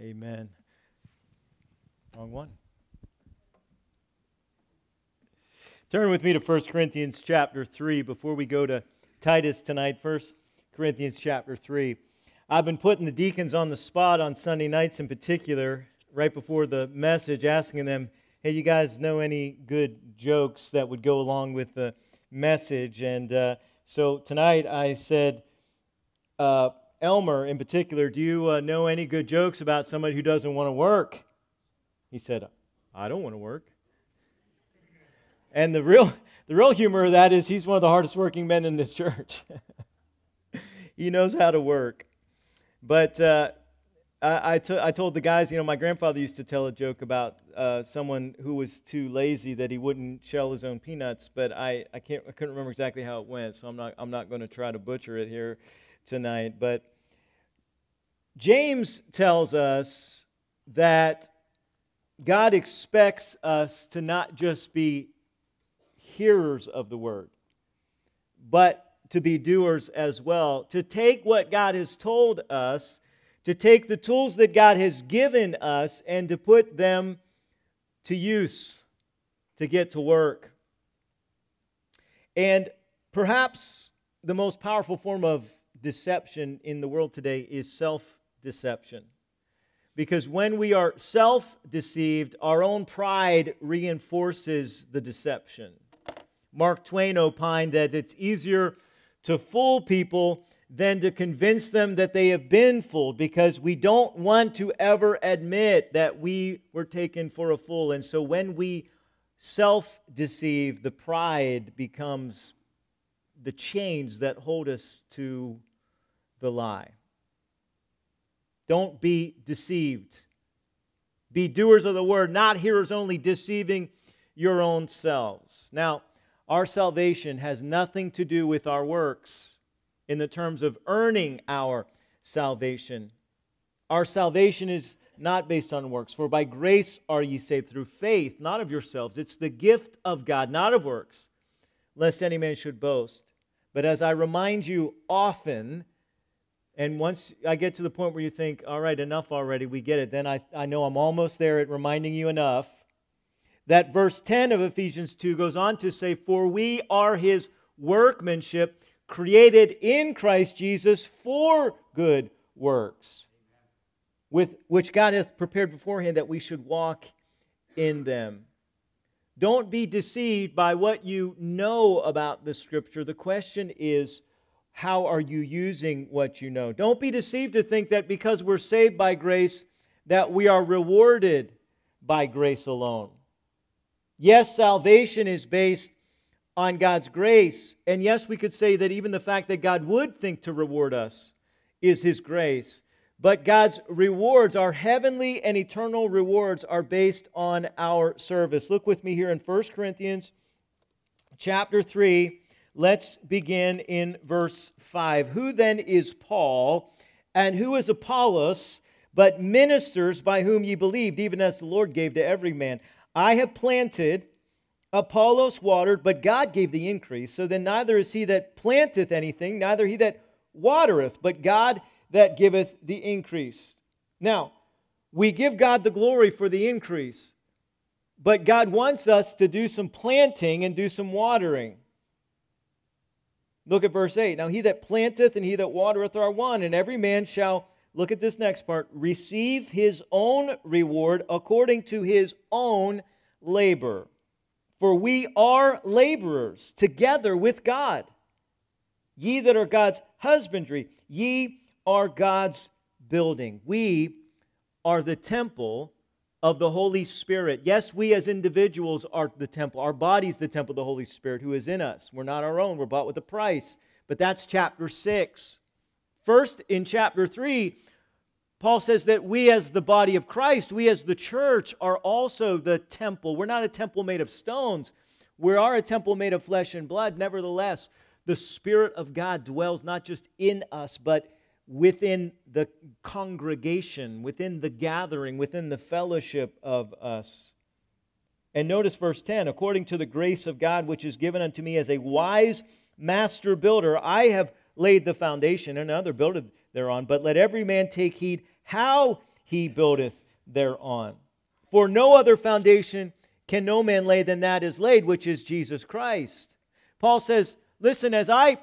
Amen. Wrong one. Turn with me to 1 Corinthians chapter 3 before we go to Titus tonight. 1 Corinthians chapter 3. I've been putting the deacons on the spot on Sunday nights in particular, right before the message, asking them, hey, you guys know any good jokes that would go along with the message? And uh, so tonight I said, uh, Elmer in particular, do you uh, know any good jokes about somebody who doesn't want to work? He said, I don't want to work. And the real, the real humor of that is he's one of the hardest working men in this church. he knows how to work. But uh, I, I, t- I told the guys, you know, my grandfather used to tell a joke about uh, someone who was too lazy that he wouldn't shell his own peanuts, but I, I, can't, I couldn't remember exactly how it went, so I'm not, I'm not going to try to butcher it here tonight. But James tells us that God expects us to not just be hearers of the word, but to be doers as well, to take what God has told us, to take the tools that God has given us, and to put them to use, to get to work. And perhaps the most powerful form of deception in the world today is self deception. Because when we are self deceived, our own pride reinforces the deception. Mark Twain opined that it's easier to fool people than to convince them that they have been fooled because we don't want to ever admit that we were taken for a fool. And so when we self deceive, the pride becomes the chains that hold us to the lie. Don't be deceived. Be doers of the word, not hearers only, deceiving your own selves. Now, our salvation has nothing to do with our works in the terms of earning our salvation. Our salvation is not based on works, for by grace are ye saved through faith, not of yourselves. It's the gift of God, not of works, lest any man should boast. But as I remind you often, and once I get to the point where you think, all right, enough already, we get it, then I, I know I'm almost there at reminding you enough. That verse 10 of Ephesians 2 goes on to say, For we are his workmanship, created in Christ Jesus for good works, with which God hath prepared beforehand that we should walk in them. Don't be deceived by what you know about the scripture. The question is, how are you using what you know? Don't be deceived to think that because we're saved by grace, that we are rewarded by grace alone. Yes, salvation is based on God's grace. And yes, we could say that even the fact that God would think to reward us is His grace. But God's rewards, our heavenly and eternal rewards, are based on our service. Look with me here in 1 Corinthians chapter 3 Let's begin in verse 5. Who then is Paul, and who is Apollos, but ministers by whom ye believed, even as the Lord gave to every man? I have planted, Apollos watered, but God gave the increase. So then neither is he that planteth anything, neither he that watereth, but God that giveth the increase. Now, we give God the glory for the increase, but God wants us to do some planting and do some watering. Look at verse 8. Now he that planteth and he that watereth are one, and every man shall, look at this next part, receive his own reward according to his own labor. For we are laborers together with God. Ye that are God's husbandry, ye are God's building. We are the temple of the Holy Spirit. Yes, we as individuals are the temple. Our body's the temple of the Holy Spirit who is in us. We're not our own, we're bought with a price. But that's chapter 6. First, in chapter 3, Paul says that we, as the body of Christ, we, as the church, are also the temple. We're not a temple made of stones, we are a temple made of flesh and blood. Nevertheless, the Spirit of God dwells not just in us, but within the congregation, within the gathering, within the fellowship of us. And notice verse 10 according to the grace of God which is given unto me as a wise master builder, I have laid the foundation, and another buildeth thereon. But let every man take heed how he buildeth thereon. For no other foundation can no man lay than that is laid, which is Jesus Christ. Paul says, Listen, as I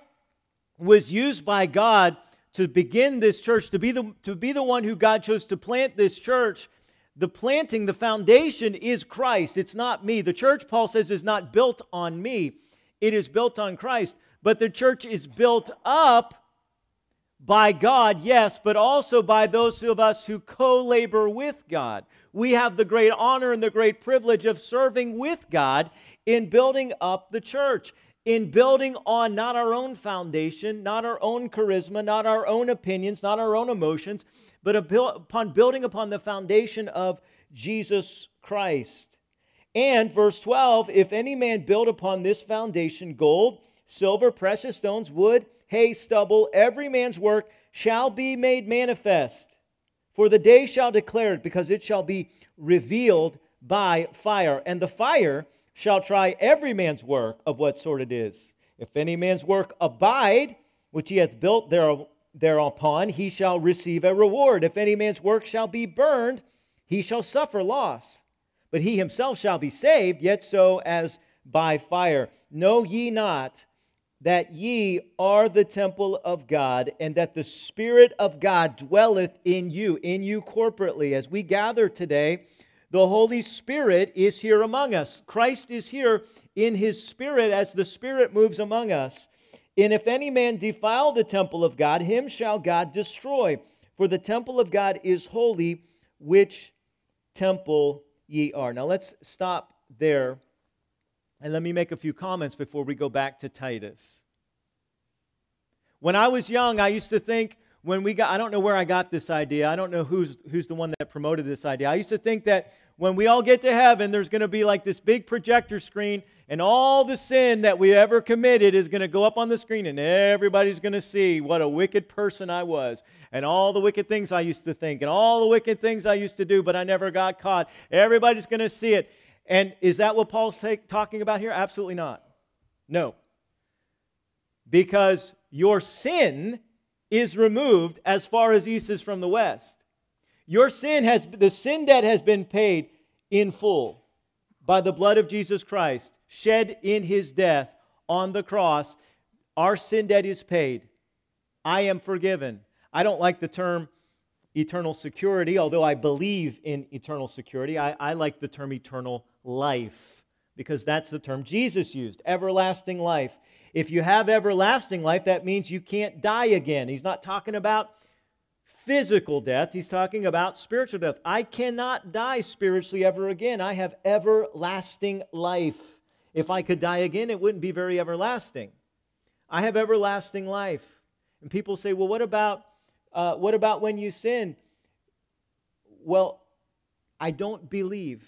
was used by God to begin this church, to be the, to be the one who God chose to plant this church, the planting, the foundation is Christ. It's not me. The church, Paul says, is not built on me, it is built on Christ. But the church is built up by God, yes, but also by those of us who co labor with God. We have the great honor and the great privilege of serving with God in building up the church in building on not our own foundation, not our own charisma, not our own opinions, not our own emotions, but upon building upon the foundation of Jesus Christ. And verse 12 if any man build upon this foundation gold, silver, precious stones, wood, hay, stubble, every man's work shall be made manifest. For the day shall declare it, because it shall be revealed by fire. And the fire shall try every man's work of what sort it is. If any man's work abide, which he hath built thereupon, he shall receive a reward. If any man's work shall be burned, he shall suffer loss. But he himself shall be saved, yet so as by fire. Know ye not that ye are the temple of God, and that the Spirit of God dwelleth in you, in you corporately. As we gather today, the Holy Spirit is here among us. Christ is here in his Spirit as the Spirit moves among us. And if any man defile the temple of God, him shall God destroy. For the temple of God is holy, which temple ye are. Now let's stop there and let me make a few comments before we go back to Titus. When I was young, I used to think when we got, I don't know where I got this idea. I don't know who's, who's the one that promoted this idea. I used to think that when we all get to heaven, there's going to be like this big projector screen, and all the sin that we ever committed is going to go up on the screen, and everybody's going to see what a wicked person I was, and all the wicked things I used to think, and all the wicked things I used to do, but I never got caught. Everybody's going to see it. And is that what Paul's take, talking about here? Absolutely not. No. Because your sin is removed as far as east is from the west. Your sin has, the sin debt has been paid in full by the blood of Jesus Christ, shed in his death on the cross. Our sin debt is paid. I am forgiven. I don't like the term eternal security, although I believe in eternal security. I, I like the term eternal life because that's the term Jesus used everlasting life. If you have everlasting life, that means you can't die again. He's not talking about physical death, he's talking about spiritual death. I cannot die spiritually ever again. I have everlasting life. If I could die again, it wouldn't be very everlasting. I have everlasting life. And people say, well, what about, uh, what about when you sin? Well, I don't believe,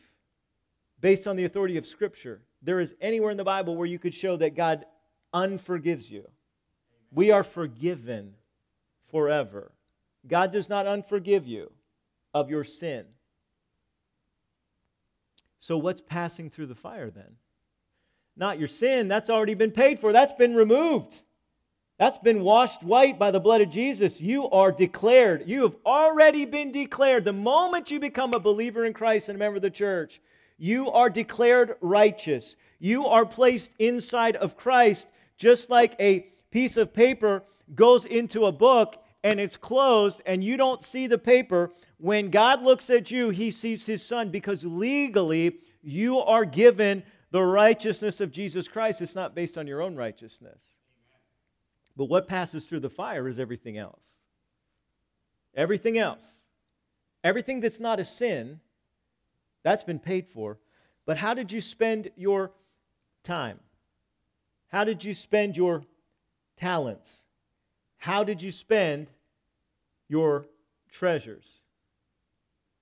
based on the authority of Scripture, there is anywhere in the Bible where you could show that God unforgives you. We are forgiven forever. God does not unforgive you of your sin. So, what's passing through the fire then? Not your sin, that's already been paid for, that's been removed. That's been washed white by the blood of Jesus. You are declared. You have already been declared. The moment you become a believer in Christ and a member of the church, you are declared righteous. You are placed inside of Christ, just like a piece of paper goes into a book and it's closed and you don't see the paper, when God looks at you, he sees his son because legally you are given the righteousness of Jesus Christ. It's not based on your own righteousness. But what passes through the fire is everything else. Everything else. Everything that's not a sin, that's been paid for. But how did you spend your time? How did you spend your talents? How did you spend your treasures.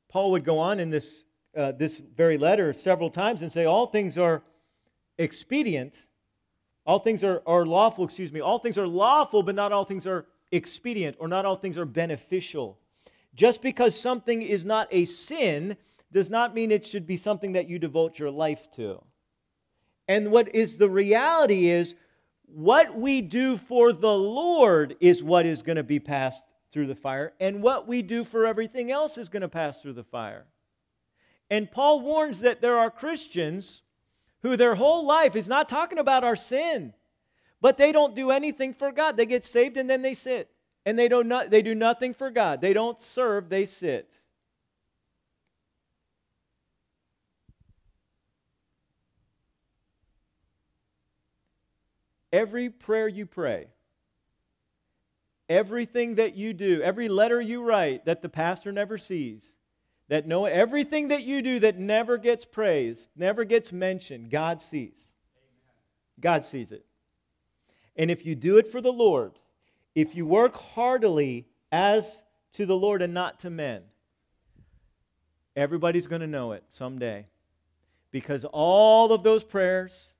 Paul would go on in this, uh, this very letter several times and say, All things are expedient. All things are, are lawful, excuse me. All things are lawful, but not all things are expedient, or not all things are beneficial. Just because something is not a sin does not mean it should be something that you devote your life to. And what is the reality is, what we do for the Lord is what is going to be passed through the fire, and what we do for everything else is going to pass through the fire. And Paul warns that there are Christians who their whole life is not talking about our sin, but they don't do anything for God. They get saved and then they sit. And they, don't they do nothing for God. They don't serve, they sit. Every prayer you pray, everything that you do, every letter you write that the pastor never sees, that no everything that you do that never gets praised, never gets mentioned, God sees. God sees it. And if you do it for the Lord, if you work heartily as to the Lord and not to men, everybody's going to know it someday. Because all of those prayers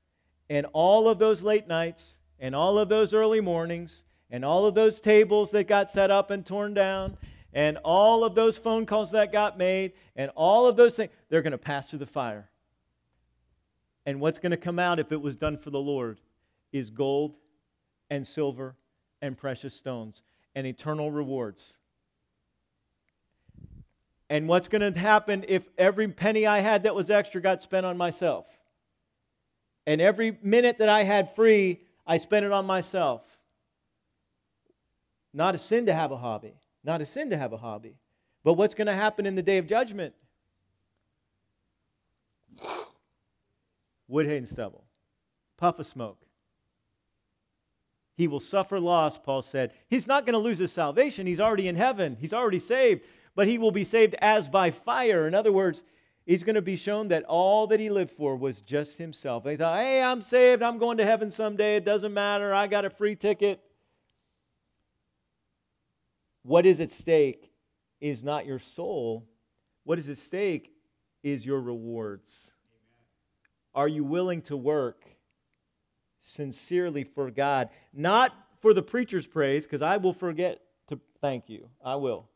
and all of those late nights and all of those early mornings and all of those tables that got set up and torn down and all of those phone calls that got made and all of those things, they're going to pass through the fire. And what's going to come out if it was done for the Lord is gold and silver and precious stones and eternal rewards. And what's going to happen if every penny I had that was extra got spent on myself? And every minute that I had free, I spent it on myself. Not a sin to have a hobby. Not a sin to have a hobby. But what's going to happen in the day of judgment? Wood, hay, and stubble. Puff of smoke. He will suffer loss, Paul said. He's not going to lose his salvation. He's already in heaven, he's already saved. But he will be saved as by fire. In other words, he's going to be shown that all that he lived for was just himself. They thought, hey, I'm saved. I'm going to heaven someday. It doesn't matter. I got a free ticket. What is at stake is not your soul. What is at stake is your rewards. Are you willing to work sincerely for God? Not for the preacher's praise, because I will forget to thank you. I will.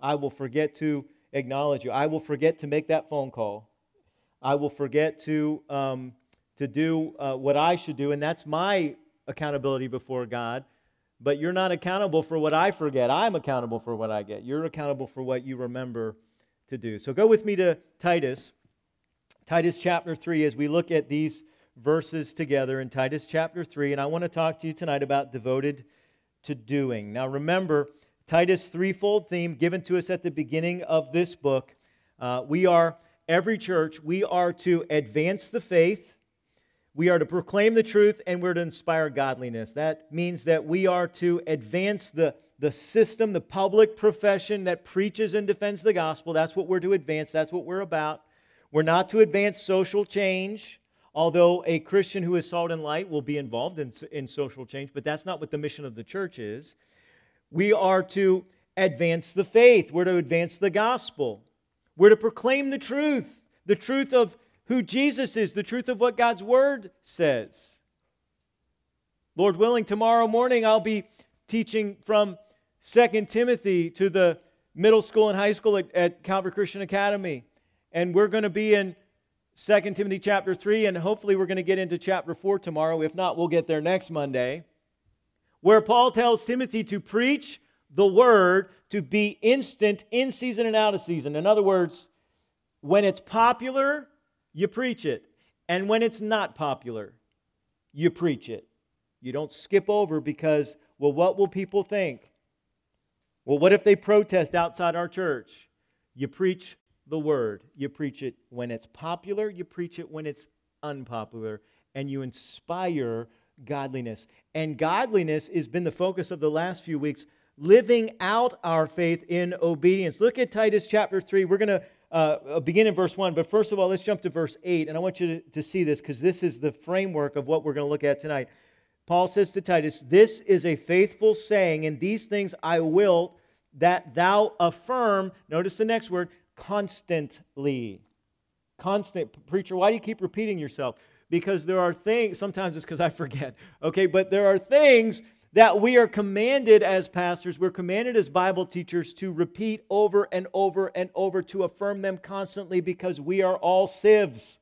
I will forget to acknowledge you. I will forget to make that phone call. I will forget to, um, to do uh, what I should do, and that's my accountability before God but you're not accountable for what I forget. I'm accountable for what I get. You're accountable for what you remember to do. So go with me to Titus, Titus chapter 3, as we look at these verses together in Titus chapter 3. And I want to talk to you tonight about devoted to doing. Now remember, Titus' threefold theme given to us at the beginning of this book. Uh, we are, every church, we are to advance the faith we are to proclaim the truth and we're to inspire godliness. That means that we are to advance the, the system, the public profession that preaches and defends the gospel. That's what we're to advance. That's what we're about. We're not to advance social change, although a Christian who is salt and light will be involved in, in social change, but that's not what the mission of the church is. We are to advance the faith, we're to advance the gospel, we're to proclaim the truth, the truth of who Jesus is, the truth of what God's Word says. Lord willing, tomorrow morning I'll be teaching from 2 Timothy to the middle school and high school at, at Calvary Christian Academy. And we're going to be in 2 Timothy chapter 3, and hopefully we're going to get into chapter 4 tomorrow. If not, we'll get there next Monday. Where Paul tells Timothy to preach the word to be instant in season and out of season. In other words, when it's popular, you preach it. And when it's not popular, you preach it. You don't skip over because, well, what will people think? Well, what if they protest outside our church? You preach the word. You preach it when it's popular, you preach it when it's unpopular, and you inspire godliness. And godliness has been the focus of the last few weeks, living out our faith in obedience. Look at Titus chapter 3. We're going to uh, uh, begin in verse 1, but first of all, let's jump to verse 8. And I want you to, to see this because this is the framework of what we're going to look at tonight. Paul says to Titus, This is a faithful saying, and these things I will that thou affirm, notice the next word, constantly. Constant. Preacher, why do you keep repeating yourself? Because there are things, sometimes it's because I forget, okay, but there are things that we are commanded as pastors, we're commanded as Bible teachers to repeat over and over and over, to affirm them constantly because we are all sieves.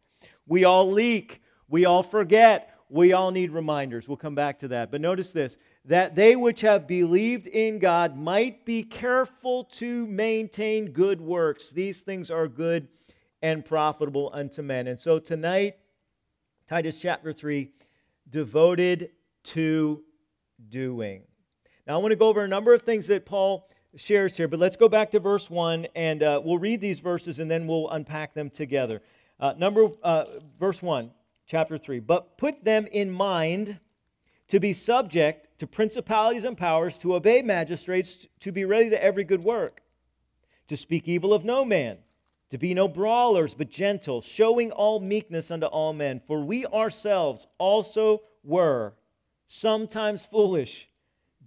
We all leak. We all forget. We all need reminders. We'll come back to that. But notice this that they which have believed in God might be careful to maintain good works. These things are good and profitable unto men. And so tonight, Titus chapter 3, devoted to doing. Now, I want to go over a number of things that Paul shares here, but let's go back to verse 1 and uh, we'll read these verses and then we'll unpack them together. Uh, number, uh, verse 1, chapter 3. But put them in mind to be subject to principalities and powers, to obey magistrates, to be ready to every good work, to speak evil of no man, to be no brawlers, but gentle, showing all meekness unto all men. For we ourselves also were sometimes foolish,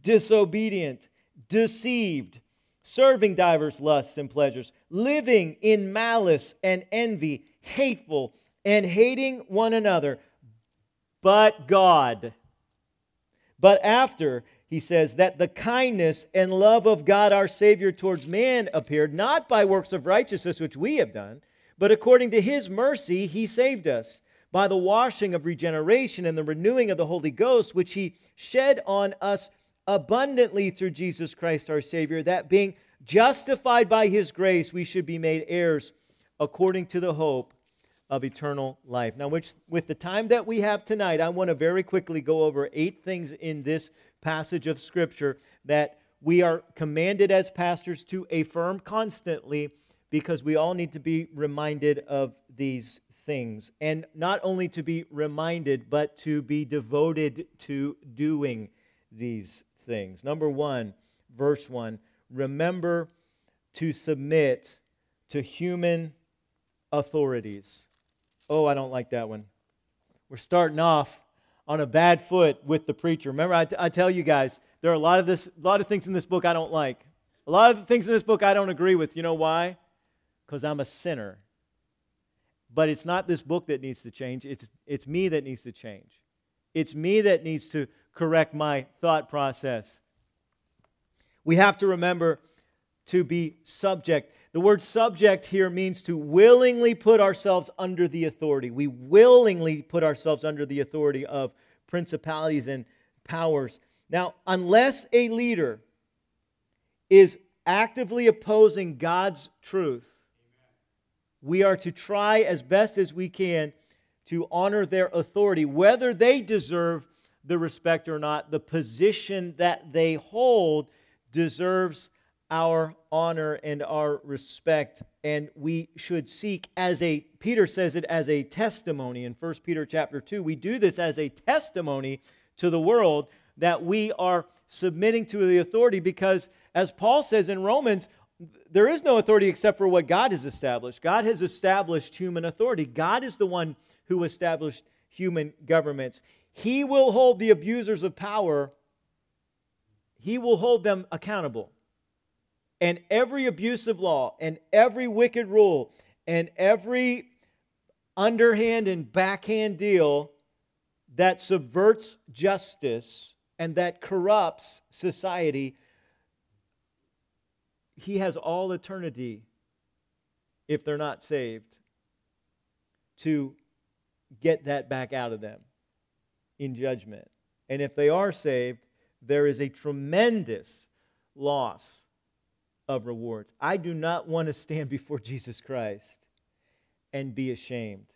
disobedient, deceived, serving divers lusts and pleasures, living in malice and envy, hateful, and hating one another. But God, but after, he says, that the kindness and love of God our Savior towards man appeared, not by works of righteousness which we have done, but according to his mercy he saved us by the washing of regeneration and the renewing of the Holy Ghost, which he shed on us abundantly through Jesus Christ our Savior, that being justified by his grace, we should be made heirs according to the hope of eternal life. Now, which, with the time that we have tonight, I want to very quickly go over eight things in this passage of Scripture that we are commanded as pastors to affirm constantly because we all need to be reminded of these things. And not only to be reminded, but to be devoted to doing these things. Number one, verse one remember to submit to human authorities. Oh, I don't like that one. We're starting off on a bad foot with the preacher. Remember, I, t- I tell you guys, there are a lot of this, a lot of things in this book I don't like. A lot of things in this book I don't agree with. You know why? Because I'm a sinner. But it's not this book that needs to change, it's, it's me that needs to change. It's me that needs to correct my thought process. We have to remember to be subject. The word subject here means to willingly put ourselves under the authority. We willingly put ourselves under the authority of principalities and powers. Now, unless a leader is actively opposing God's truth, we are to try as best as we can to honor their authority, whether they deserve the respect or not. The position that they hold deserves our honor and our respect and we should seek as a peter says it as a testimony in 1 peter chapter 2 we do this as a testimony to the world that we are submitting to the authority because as paul says in romans there is no authority except for what God has established. God has established human authority. God is the one who established human governments. He will hold the abusers of power, He will hold them accountable. And every abusive law, and every wicked rule, and every underhand and backhand deal that subverts justice and that corrupts society he has all eternity, if they're not saved, to get that back out of them in judgment. And if they are saved, there is a tremendous loss of rewards. I do not want to stand before Jesus Christ and be ashamed.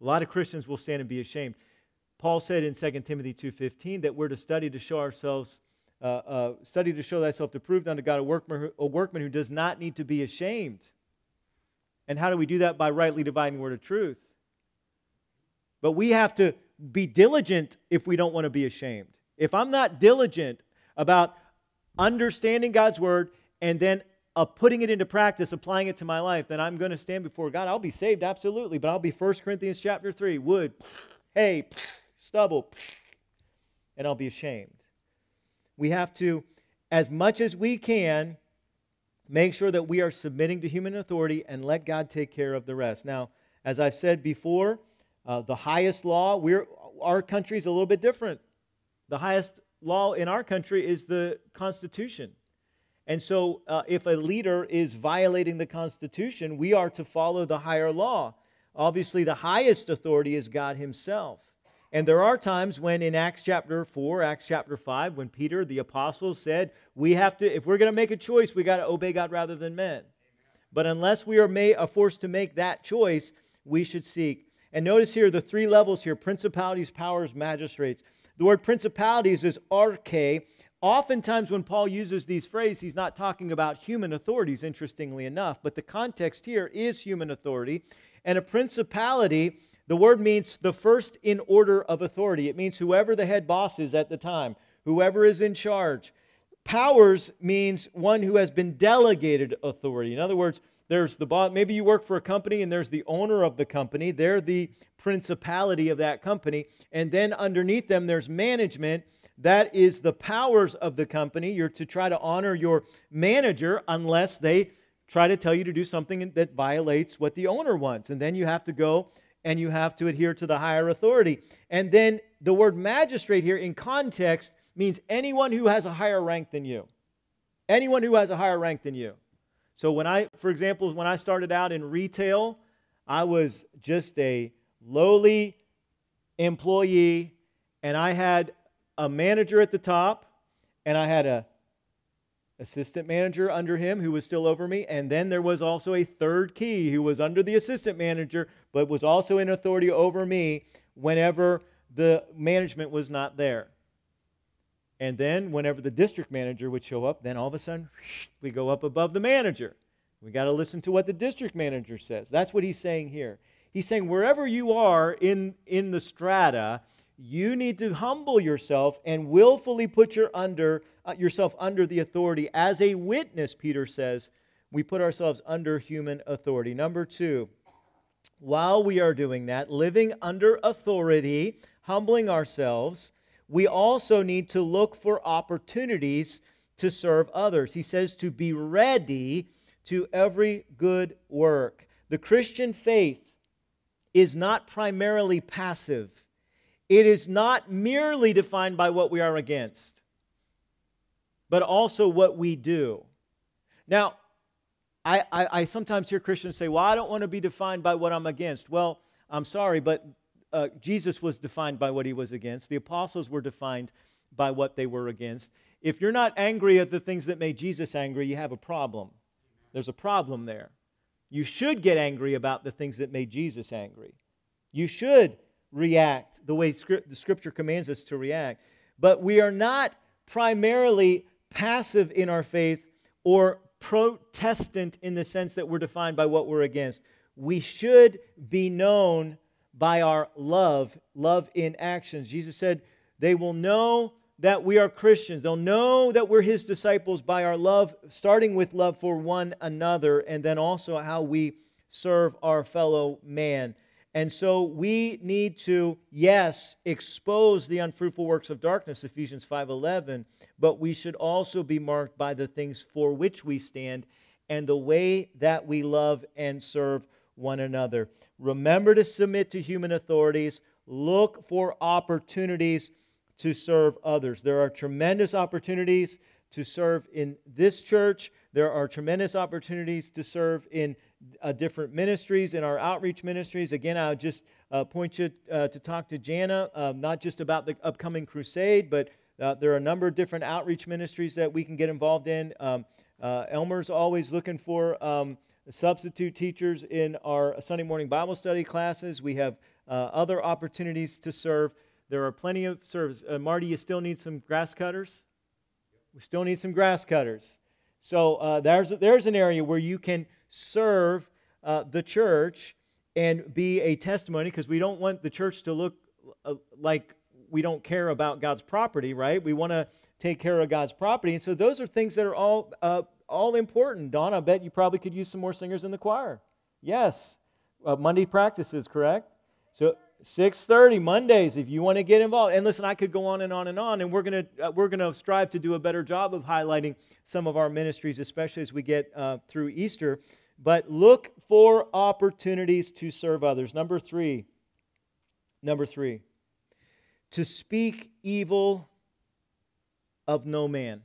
A lot of Christians will stand and be ashamed. Paul said in 2 Timothy 2:15 that we're to study to show ourselves uh, uh, study to show thyself to prove unto God, a workman, a workman who does not need to be ashamed. And how do we do that? By rightly dividing the word of truth. But we have to be diligent if we don't want to be ashamed. If I'm not diligent about understanding God's word and then uh, putting it into practice, applying it to my life, then I'm going to stand before God. I'll be saved, absolutely, but I'll be 1 Corinthians chapter 3, wood, hay, stubble, and I'll be ashamed. We have to as much as we can, make sure that we are submitting to human authority and let God take care of the rest. Now, as I've said before, uh, the highest law, we're, our country is a little bit different. The highest law in our country is the Constitution. And so, uh, if a leader is violating the Constitution, we are to follow the higher law. Obviously, the highest authority is God Himself. And there are times when in Acts chapter 4, Acts chapter 5, when Peter, the apostle, said, We have to, if we're going to make a choice, we got to obey God rather than men. But unless we are, made, are forced to make that choice, we should seek. And notice here the three levels here principalities, powers, magistrates. The word principalities is arche. Oftentimes, when Paul uses these phrases, he's not talking about human authorities, interestingly enough, but the context here is human authority. And a principality the word means the first in order of authority. It means whoever the head boss is at the time, whoever is in charge. Powers means one who has been delegated authority. In other words, there's the boss. Maybe you work for a company and there's the owner of the company. They're the principality of that company. And then underneath them, there's management. That is the powers of the company. You're to try to honor your manager unless they try to tell you to do something that violates what the owner wants. And then you have to go and you have to adhere to the higher authority. And then the word magistrate here in context means anyone who has a higher rank than you. Anyone who has a higher rank than you. So when I, for example, when I started out in retail, I was just a lowly employee and I had a manager at the top and I had a assistant manager under him who was still over me. And then there was also a third key who was under the assistant manager, but was also in authority over me whenever the management was not there. And then whenever the district manager would show up, then all of a sudden we go up above the manager. We got to listen to what the district manager says. That's what he's saying here. He's saying wherever you are in, in the strata, you need to humble yourself and willfully put your under, uh, yourself under the authority. As a witness, Peter says, we put ourselves under human authority. Number two, while we are doing that, living under authority, humbling ourselves, we also need to look for opportunities to serve others. He says to be ready to every good work. The Christian faith is not primarily passive it is not merely defined by what we are against, but also what we do. Now, I, I, I sometimes hear Christians say, Well, I don't want to be defined by what I'm against. Well, I'm sorry, but uh, Jesus was defined by what he was against. The apostles were defined by what they were against. If you're not angry at the things that made Jesus angry, you have a problem. There's a problem there. You should get angry about the things that made Jesus angry. You should react the way the scripture commands us to react. But we are not primarily passive in our faith or protestant in the sense that we're defined by what we're against. We should be known by our love, love in actions. Jesus said, They will know that we are Christians. They'll know that we're His disciples by our love, starting with love for one another, and then also how we serve our fellow man. And so we need to, yes, expose the unfruitful works of darkness, Ephesians 5:11, but we should also be marked by the things for which we stand and the way that we love and serve one another. Remember to submit to human authorities. Look for opportunities to serve others. There are tremendous opportunities to serve in this church. There are tremendous opportunities to serve in uh, different ministries in our outreach ministries. Again, I would just uh, point you uh, to talk to Jana, um, not just about the upcoming crusade, but uh, there are a number of different outreach ministries that we can get involved in. Um, uh, Elmer's always looking for um, substitute teachers in our Sunday morning Bible study classes. We have uh, other opportunities to serve. There are plenty of service. Marty, you still need some grass cutters? We still need some grass cutters. So there's, there's an area where you can serve uh, the church and be a testimony because we don't want the church to look uh, like we don't care about God's property, right? We want to take care of God's property. And so those are things that are all, uh, all important. Don, I bet you probably could use some more singers in the choir. Yes. Uh, Monday practices, correct? So 6:30 Mondays if you want to get involved. And listen, I could go on and on and on and we're going to uh, we're going to strive to do a better job of highlighting some of our ministries especially as we get uh, through Easter. But look for opportunities to serve others. Number 3. Number 3. To speak evil of no man.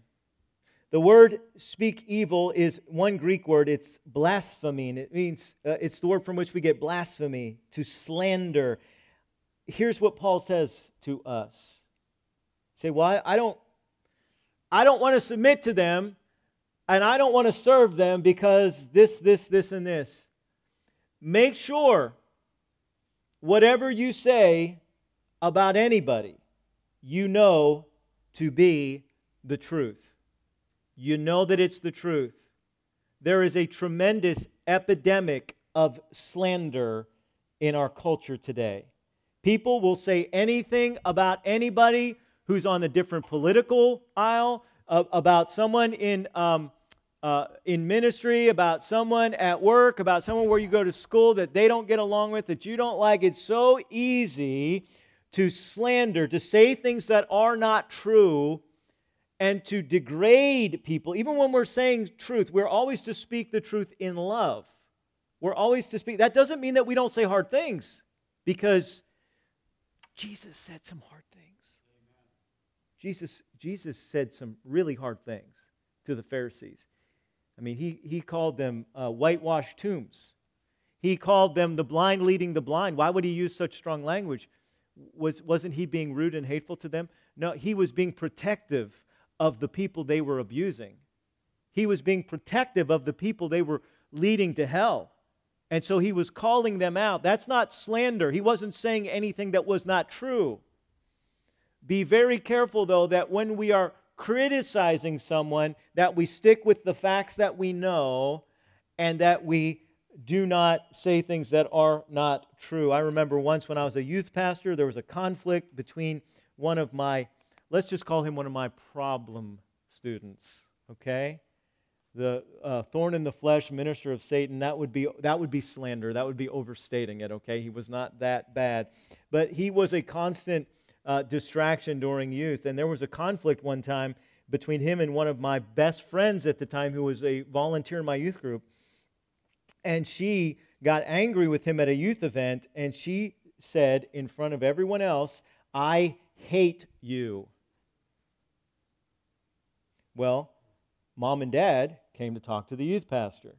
The word speak evil is one Greek word. It's blasphemy. It means uh, it's the word from which we get blasphemy, to slander. Here's what Paul says to us. Say, well, I don't, I don't want to submit to them, and I don't want to serve them because this, this, this, and this. Make sure whatever you say about anybody, you know to be the truth. You know that it's the truth. There is a tremendous epidemic of slander in our culture today. People will say anything about anybody who's on a different political aisle, uh, about someone in, um, uh, in ministry, about someone at work, about someone where you go to school that they don't get along with, that you don't like. It's so easy to slander, to say things that are not true and to degrade people, even when we're saying truth, we're always to speak the truth in love. We're always to speak. That doesn't mean that we don't say hard things, because Jesus said some hard things. Jesus, Jesus said some really hard things to the Pharisees. I mean, he, he called them uh, whitewashed tombs. He called them the blind leading the blind. Why would he use such strong language? Was, wasn't he being rude and hateful to them? No, he was being protective of the people they were abusing. He was being protective of the people they were leading to hell. And so he was calling them out. That's not slander. He wasn't saying anything that was not true. Be very careful, though, that when we are criticizing someone, that we stick with the facts that we know and that we do not say things that are not true. I remember once when I was a youth pastor, there was a conflict between one of my let's just call him one of my problem students, okay? The uh, thorn in the flesh minister of Satan, that would, be, that would be slander. That would be overstating it, okay? He was not that bad. But he was a constant uh, distraction during youth. And there was a conflict one time between him and one of my best friends at the time, who was a volunteer in my youth group. And she got angry with him at a youth event, and she said in front of everyone else, I hate you. Well, mom and dad came to talk to the youth pastor.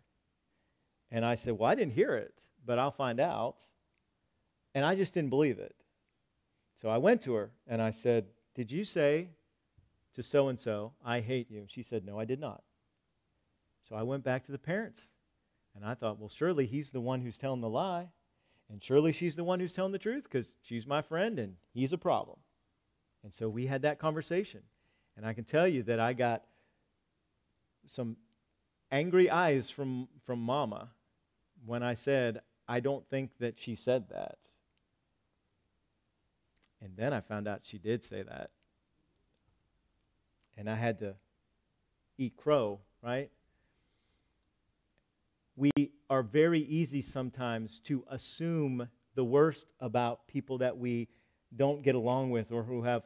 And I said, Well, I didn't hear it, but I'll find out. And I just didn't believe it. So I went to her and I said, Did you say to so and so, I hate you? And she said, No, I did not. So I went back to the parents. And I thought, Well, surely he's the one who's telling the lie. And surely she's the one who's telling the truth because she's my friend and he's a problem. And so we had that conversation. And I can tell you that I got some angry eyes from, from Mama when I said, I don't think that she said that. And then I found out she did say that. And I had to eat crow, right? We are very easy sometimes to assume the worst about people that we don't get along with or who have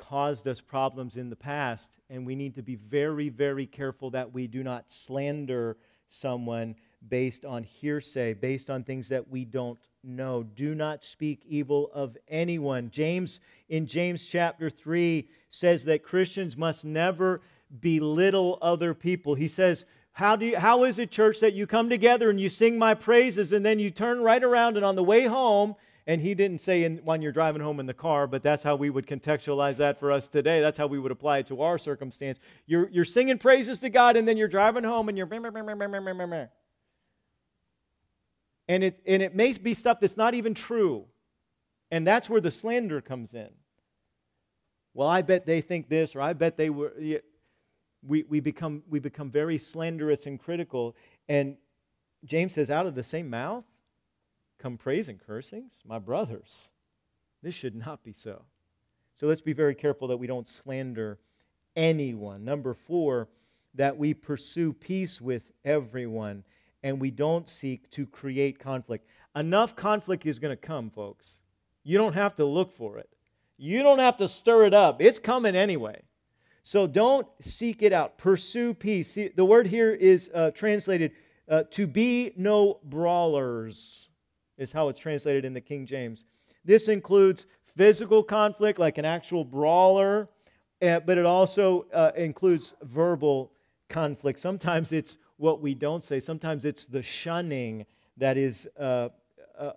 caused us problems in the past, and we need to be very, very careful that we do not slander someone based on hearsay, based on things that we don't know. Do not speak evil of anyone. James, in James chapter 3, says that Christians must never belittle other people. He says, how, do you, how is it, church, that you come together and you sing my praises and then you turn right around and on the way home and he didn't say in, when you're driving home in the car, but that's how we would contextualize that for us today. That's how we would apply it to our circumstance. You're, you're singing praises to God, and then you're driving home and you're. And it, and it may be stuff that's not even true. And that's where the slander comes in. Well, I bet they think this, or I bet they were. We, we, become, we become very slanderous and critical. And James says, out of the same mouth come praise and cursings? My brothers, this should not be so. So let's be very careful that we don't slander anyone. Number four, that we pursue peace with everyone and we don't seek to create conflict. Enough conflict is going to come, folks. You don't have to look for it. You don't have to stir it up. It's coming anyway. So don't seek it out. Pursue peace. See, the word here is uh, translated uh, to be no brawlers, is how it's translated in the King James. This includes physical conflict, like an actual brawler, uh, but it also uh, includes verbal conflict. Sometimes it's what we don't say, sometimes it's the shunning that is uh,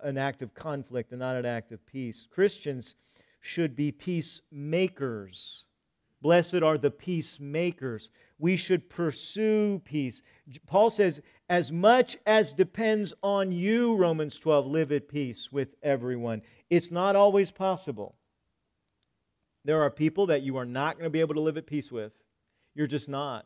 an act of conflict and not an act of peace. Christians should be peacemakers. Blessed are the peacemakers. We should pursue peace. Paul says, as much as depends on you, Romans 12, live at peace with everyone. It's not always possible. There are people that you are not going to be able to live at peace with. You're just not.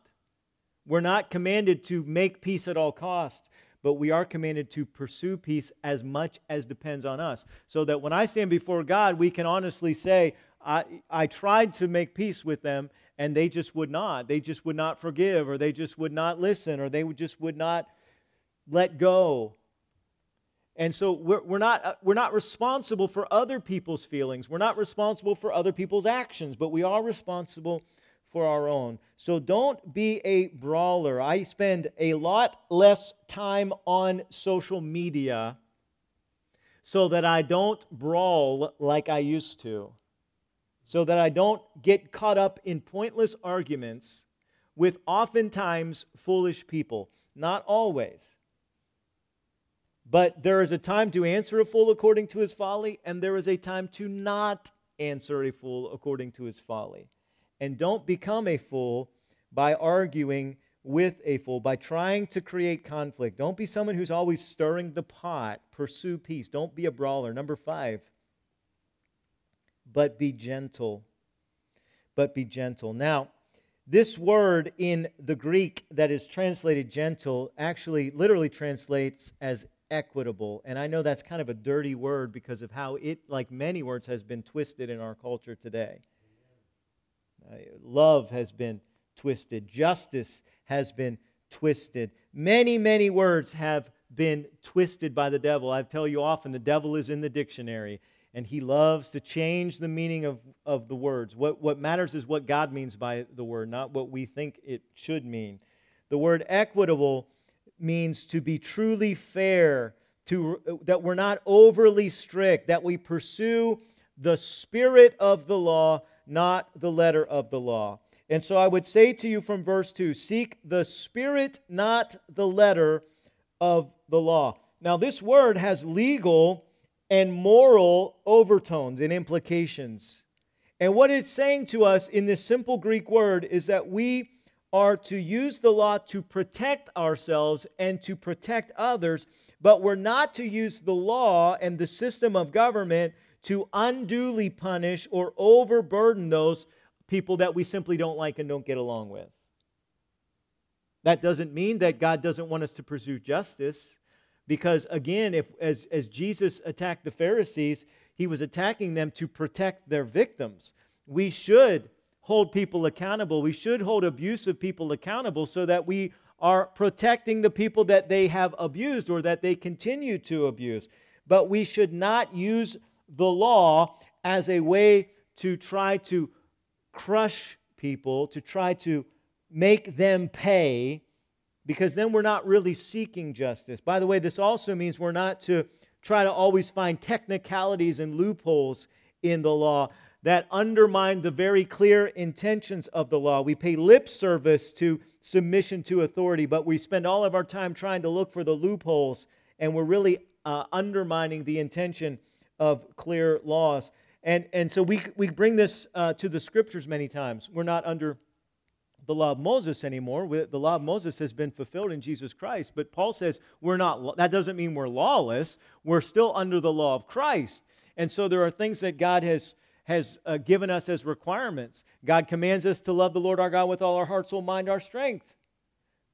We're not commanded to make peace at all costs, but we are commanded to pursue peace as much as depends on us. So that when I stand before God, we can honestly say, I, I tried to make peace with them, and they just would not. They just would not forgive, or they just would not listen, or they just would not let go. And so we're, we're, not, uh, we're not responsible for other people's feelings. We're not responsible for other people's actions, but we are responsible for our own. So don't be a brawler. I spend a lot less time on social media so that I don't brawl like I used to, so that I don't get caught up in pointless arguments with oftentimes foolish people. Not always. But there is a time to answer a fool according to his folly, and there is a time to not answer a fool according to his folly. And don't become a fool by arguing with a fool, by trying to create conflict. Don't be someone who's always stirring the pot. Pursue peace. Don't be a brawler. Number five, but be gentle. But be gentle. Now, this word in the Greek that is translated gentle actually literally translates as equitable. And I know that's kind of a dirty word because of how it, like many words, has been twisted in our culture today. Uh, love has been twisted, justice has been twisted. Many, many words have been twisted by the devil. I tell you often the devil is in the dictionary and he loves to change the meaning of, of the words. What, what matters is what God means by the word, not what we think it should mean. The word equitable means to be truly fair, to, that we're not overly strict, that we pursue the spirit of the law not the letter of the law. And so I would say to you from verse 2 seek the spirit, not the letter of the law. Now, this word has legal and moral overtones and implications. And what it's saying to us in this simple Greek word is that we are to use the law to protect ourselves and to protect others, but we're not to use the law and the system of government to unduly punish or overburden those people that we simply don't like and don't get along with. That doesn't mean that God doesn't want us to pursue justice, because again, if as, as Jesus attacked the Pharisees, he was attacking them to protect their victims. We should hold people accountable. We should hold abusive people accountable so that we are protecting the people that they have abused or that they continue to abuse. But we should not use the law as a way to try to crush people, to try to make them pay, because then we're not really seeking justice. By the way, this also means we're not to try to always find technicalities and loopholes in the law that undermine the very clear intentions of the law. We pay lip service to submission to authority, but we spend all of our time trying to look for the loopholes, and we're really uh, undermining the intention of clear laws. And, and so we, we bring this uh, to the scriptures many times. We're not under the law of Moses anymore. The law of Moses has been fulfilled in Jesus Christ. But Paul says we're not, that doesn't mean we're lawless. We're still under the law of Christ. And so there are things that God has, has uh, given us as requirements. God commands us to love the Lord our God with all our heart, soul, mind, our strength.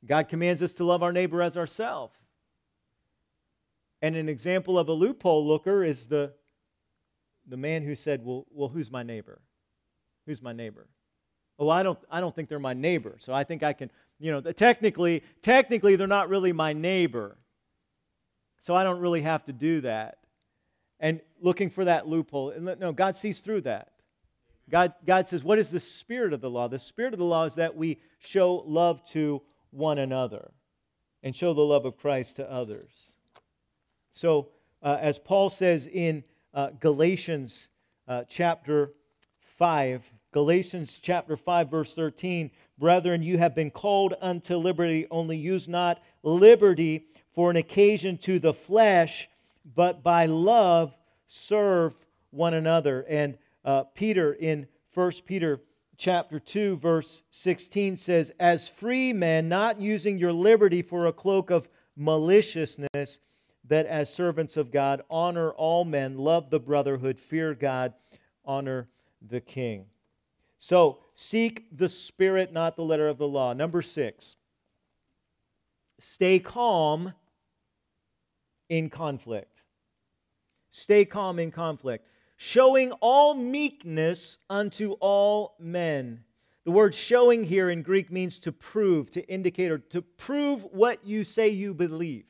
God commands us to love our neighbor as ourselves. And an example of a loophole looker is the, the man who said, well, well, who's my neighbor? Who's my neighbor? Well, I don't, I don't think they're my neighbor. So I think I can, you know, technically, technically they're not really my neighbor. So I don't really have to do that. and looking for that loophole. And no, God sees through that. God, God says, What is the spirit of the law? The spirit of the law is that we show love to one another and show the love of Christ to others. So, uh, as Paul says in uh, Galatians uh, chapter 5, Galatians chapter 5, verse 13, Brethren, you have been called unto liberty, only use not liberty for an occasion to the flesh, but by love serve one another. And uh, Peter in 1 Peter chapter 2 verse 16 says as free men not using your liberty for a cloak of maliciousness but as servants of God honor all men love the brotherhood fear God honor the king so seek the spirit not the letter of the law number 6 stay calm in conflict stay calm in conflict showing all meekness unto all men. The word showing here in Greek means to prove, to indicate, or to prove what you say you believe.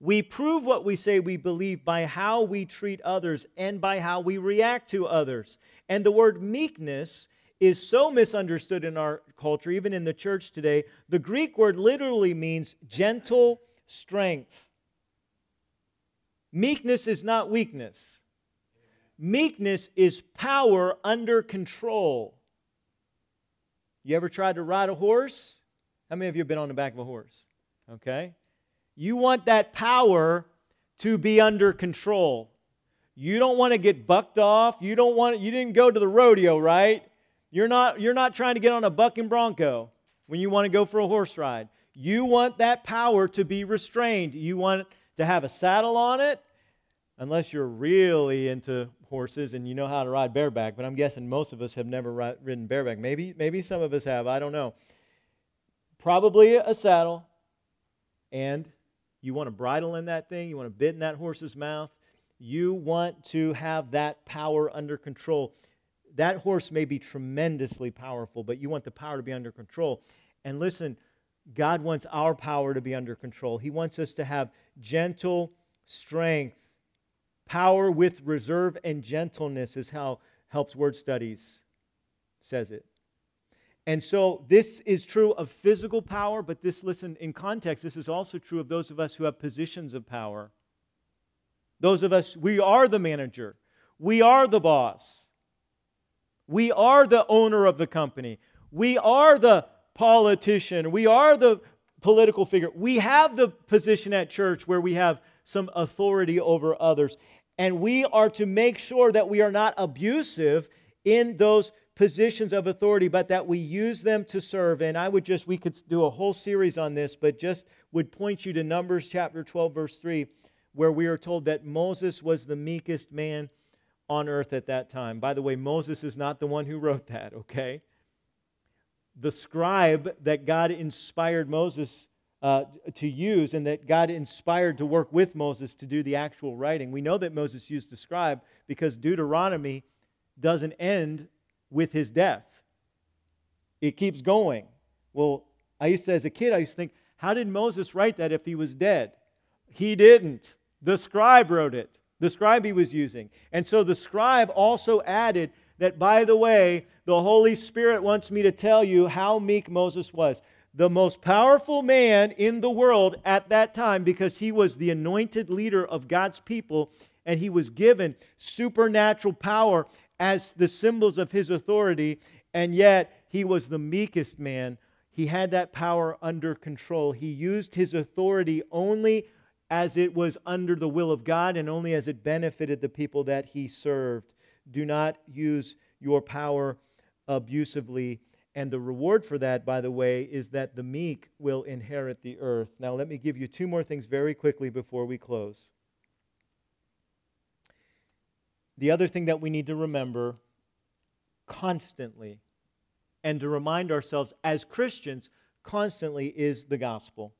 We prove what we say we believe by how we treat others and by how we react to others. And the word meekness is so misunderstood in our culture, even in the church today. The Greek word literally means gentle strength. Meekness is not weakness. Meekness is power under control. You ever tried to ride a horse? How many of you have been on the back of a horse? Okay. You want that power to be under control. You don't want to get bucked off. You don't want you didn't go to the rodeo, right? You're not you're not trying to get on a bucking bronco when you want to go for a horse ride. You want that power to be restrained. You want to have a saddle on it unless you're really into horses and you know how to ride bareback, but I'm guessing most of us have never ridden bareback. Maybe, maybe some of us have, I don't know. Probably a saddle, and you want a bridle in that thing, you want a bit in that horse's mouth. You want to have that power under control. That horse may be tremendously powerful, but you want the power to be under control. And listen, God wants our power to be under control. He wants us to have gentle strength Power with reserve and gentleness is how Helps Word Studies says it. And so this is true of physical power, but this, listen, in context, this is also true of those of us who have positions of power. Those of us, we are the manager, we are the boss, we are the owner of the company, we are the politician, we are the political figure. We have the position at church where we have some authority over others. And we are to make sure that we are not abusive in those positions of authority, but that we use them to serve. And I would just, we could do a whole series on this, but just would point you to Numbers chapter 12, verse 3, where we are told that Moses was the meekest man on earth at that time. By the way, Moses is not the one who wrote that, okay? The scribe that God inspired Moses uh, to use and that God inspired to work with Moses to do the actual writing. We know that Moses used a scribe because Deuteronomy doesn't end with his death, it keeps going. Well, I used to, as a kid, I used to think, how did Moses write that if he was dead? He didn't. The scribe wrote it, the scribe he was using. And so the scribe also added that, by the way, the Holy Spirit wants me to tell you how meek Moses was the most powerful man in the world at that time because he was the anointed leader of God's people and he was given supernatural power as the symbols of his authority, and yet he was the meekest man. He had that power under control. He used his authority only as it was under the will of God and only as it benefited the people that he served. Do not use your power abusively and the reward for that, by the way, is that the meek will inherit the earth. Now, let me give you two more things very quickly before we close. The other thing that we need to remember constantly and to remind ourselves as Christians constantly is the gospel.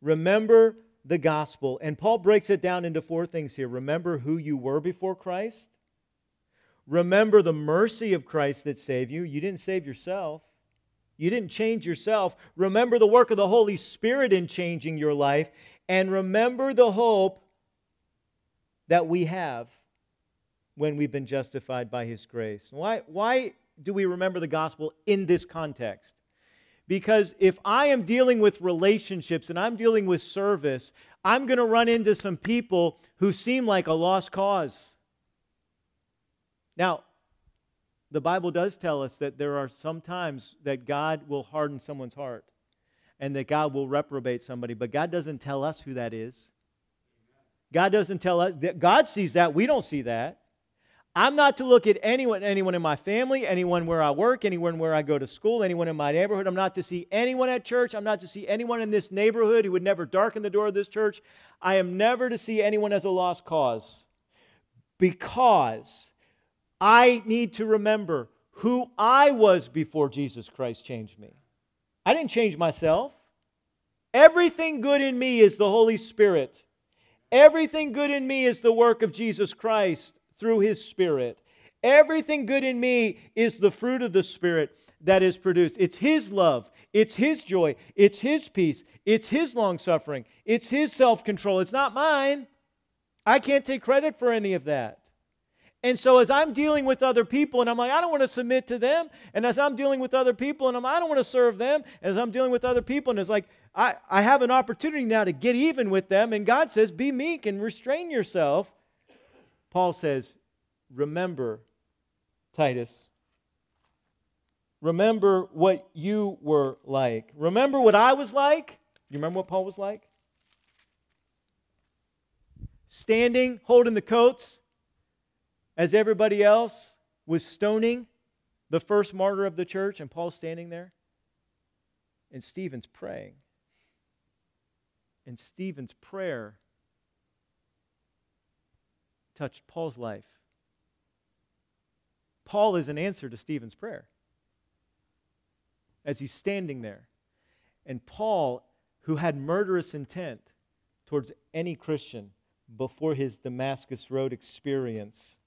Remember the gospel. And Paul breaks it down into four things here. Remember who you were before Christ. Remember the mercy of Christ that saved you. You didn't save yourself. You didn't change yourself. Remember the work of the Holy Spirit in changing your life. And remember the hope that we have when we've been justified by His grace. Why, why do we remember the gospel in this context? Because if I am dealing with relationships and I'm dealing with service, I'm going to run into some people who seem like a lost cause. Now, the Bible does tell us that there are some times that God will harden someone's heart and that God will reprobate somebody, but God doesn't tell us who that is. God doesn't tell us that God sees that, we don't see that. I'm not to look at anyone, anyone in my family, anyone where I work, anyone where I go to school, anyone in my neighborhood. I'm not to see anyone at church. I'm not to see anyone in this neighborhood who would never darken the door of this church. I am never to see anyone as a lost cause because I need to remember who I was before Jesus Christ changed me. I didn't change myself. Everything good in me is the Holy Spirit. Everything good in me is the work of Jesus Christ through his Spirit. Everything good in me is the fruit of the Spirit that is produced. It's his love, it's his joy, it's his peace, it's his long suffering, it's his self control. It's not mine. I can't take credit for any of that. And so, as I'm dealing with other people, and I'm like, I don't want to submit to them. And as I'm dealing with other people, and I'm, I don't want to serve them. As I'm dealing with other people, and it's like, I, I have an opportunity now to get even with them. And God says, be meek and restrain yourself. Paul says, remember, Titus. Remember what you were like. Remember what I was like. You remember what Paul was like? Standing, holding the coats as everybody else was stoning the first martyr of the church, and Paul's standing there, and Stephen's praying. And Stephen's prayer touched Paul's life. Paul is an answer to Stephen's prayer as he's standing there. And Paul, who had murderous intent towards any Christian before his Damascus Road experience,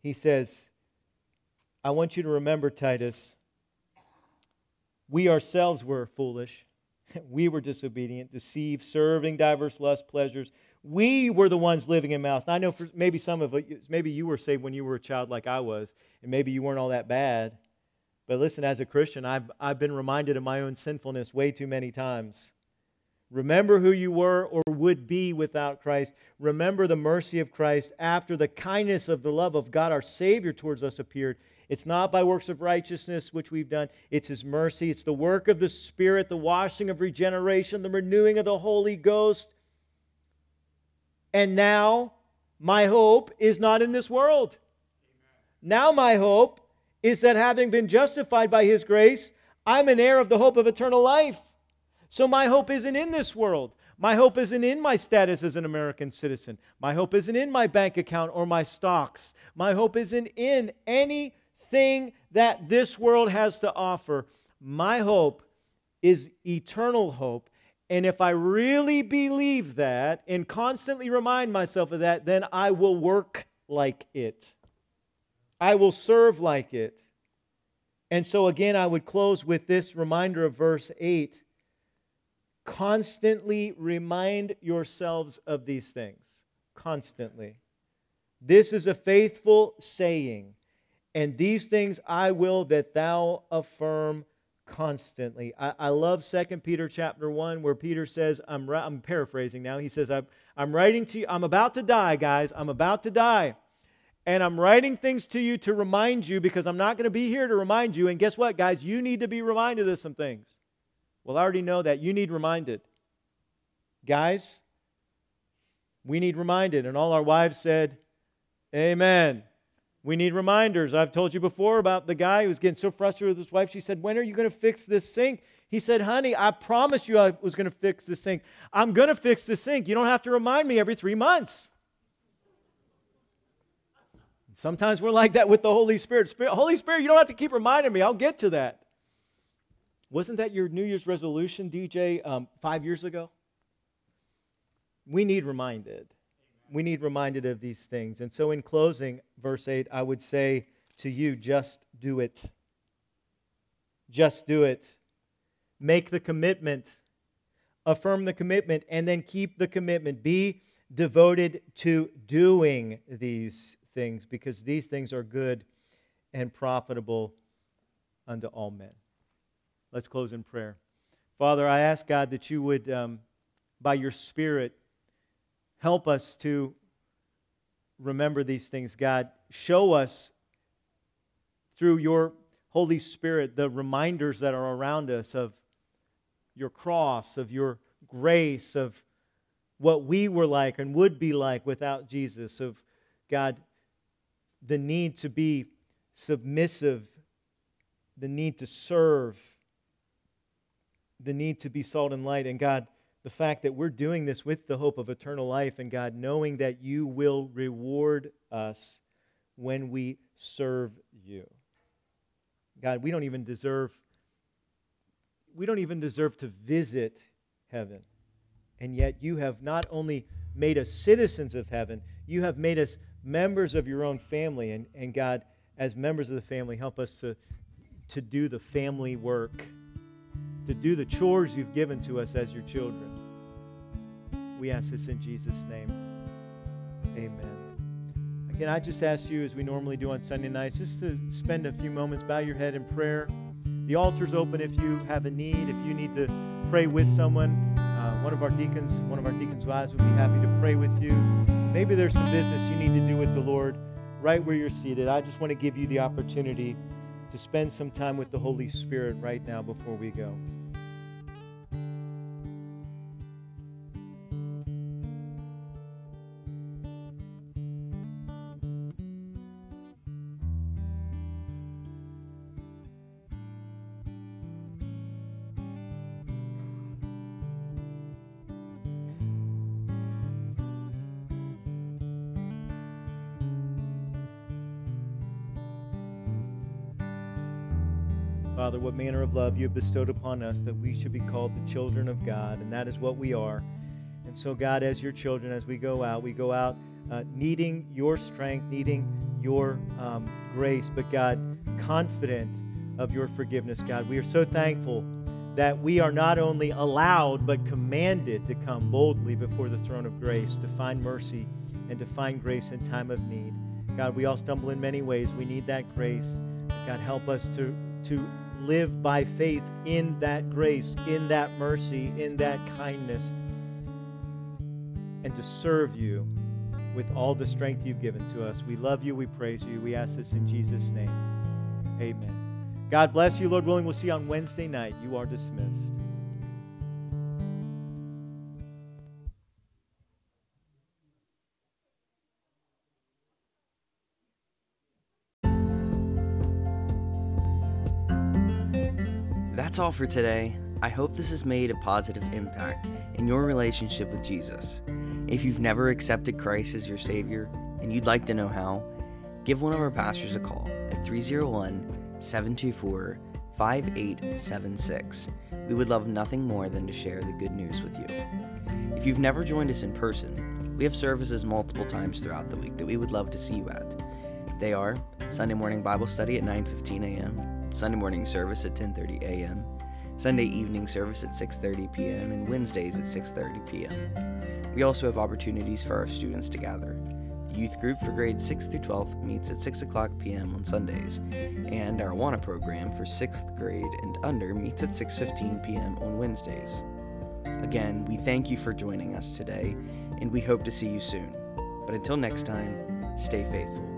he says, I want you to remember, Titus, we ourselves were foolish. We were disobedient, deceived, serving diverse lust pleasures. We were the ones living in malice. I know for maybe some of you, maybe you were saved when you were a child like I was, and maybe you weren't all that bad. But listen, as a Christian, I've, I've been reminded of my own sinfulness way too many times. Remember who you were or would be without Christ. Remember the mercy of Christ after the kindness of the love of God, our Savior, towards us appeared. It's not by works of righteousness which we've done, it's His mercy. It's the work of the Spirit, the washing of regeneration, the renewing of the Holy Ghost. And now, my hope is not in this world. Now, my hope is that having been justified by His grace, I'm an heir of the hope of eternal life. So my hope isn't in this world. My hope isn't in my status as an American citizen. My hope isn't in my bank account or my stocks. My hope isn't in anything that this world has to offer. My hope is eternal hope. And if I really believe that and constantly remind myself of that, then I will work like it. I will serve like it. And so, again, I would close with this reminder of verse 8 Constantly remind yourselves of these things. Constantly. This is a faithful saying, and these things I will that thou affirm constantly. I, I love 2 Peter chapter 1, where Peter says, I'm, I'm paraphrasing now. He says, I'm, I'm writing to you, I'm about to die, guys. I'm about to die. And I'm writing things to you to remind you because I'm not going to be here to remind you. And guess what, guys? You need to be reminded of some things. Well, I already know that. You need reminded. Guys, we need reminded. And all our wives said, Amen. We need reminders. I've told you before about the guy who was getting so frustrated with his wife. She said, When are you going to fix this sink? He said, Honey, I promised you I was going to fix this sink. I'm going to fix this sink. You don't have to remind me every three months. Sometimes we're like that with the Holy Spirit. Spirit. Holy Spirit, you don't have to keep reminding me. I'll get to that. Wasn't that your New Year's resolution, DJ, um, five years ago? We need reminded. We need reminded of these things. And so, in closing, verse 8, I would say to you, just do it. Just do it. Make the commitment, affirm the commitment, and then keep the commitment. Be devoted to doing these things because these things are good and profitable unto all men. Let's close in prayer. Father, I ask God that you would, um, by your Spirit, help us to remember these things. God, show us through your Holy Spirit the reminders that are around us of your cross, of your grace, of what we were like and would be like without Jesus, of God, the need to be submissive, the need to serve, the need to be salt and light. And God, the fact that we're doing this with the hope of eternal life, and God, knowing that you will reward us when we serve you. God, we don't even deserve we don't even deserve to visit heaven. And yet you have not only made us citizens of heaven, you have made us members of your own family. And, and God, as members of the family, help us to, to do the family work, to do the chores you've given to us as your children. We ask this in Jesus' name. Amen. Again, I just ask you, as we normally do on Sunday nights, just to spend a few moments, bow your head in prayer. The altar's open if you have a need, if you need to pray with someone uh, one of our deacons, one of our deacons' wives would be happy to pray with you. Maybe there's some business you need to do with the Lord right where you're seated. I just want to give you the opportunity to spend some time with the Holy Spirit right now before we go. What manner of love you have bestowed upon us that we should be called the children of God, and that is what we are. And so, God, as your children, as we go out, we go out uh, needing your strength, needing your um, grace, but God, confident of your forgiveness, God. We are so thankful that we are not only allowed, but commanded to come boldly before the throne of grace to find mercy and to find grace in time of need. God, we all stumble in many ways. We need that grace. God, help us to, to live by faith in that grace, in that mercy, in that kindness, and to serve you with all the strength you've given to us. We love you. We praise you. We ask this in Jesus' name. Amen. God bless you. Lord willing, we'll see you on Wednesday night. You are dismissed. That's all for today. I hope this has made a positive impact in your relationship with Jesus. If you've never accepted Christ as your Savior and you'd like to know how, give one of our pastors a call at 301 724 5876. We would love nothing more than to share the good news with you. If you've never joined us in person, we have services multiple times throughout the week that we would love to see you at. They are Sunday morning Bible study at 9:15 a.m., Sunday morning service at 10:30 a.m., Sunday evening service at 6:30 p.m., and Wednesdays at 6:30 p.m. We also have opportunities for our students to gather. The youth group for grades 6 through 12 meets at 6 o'clock p.m. on Sundays, and our AWANA program for 6th grade and under meets at 6:15 p.m. on Wednesdays. Again, we thank you for joining us today, and we hope to see you soon. But until next time, stay faithful.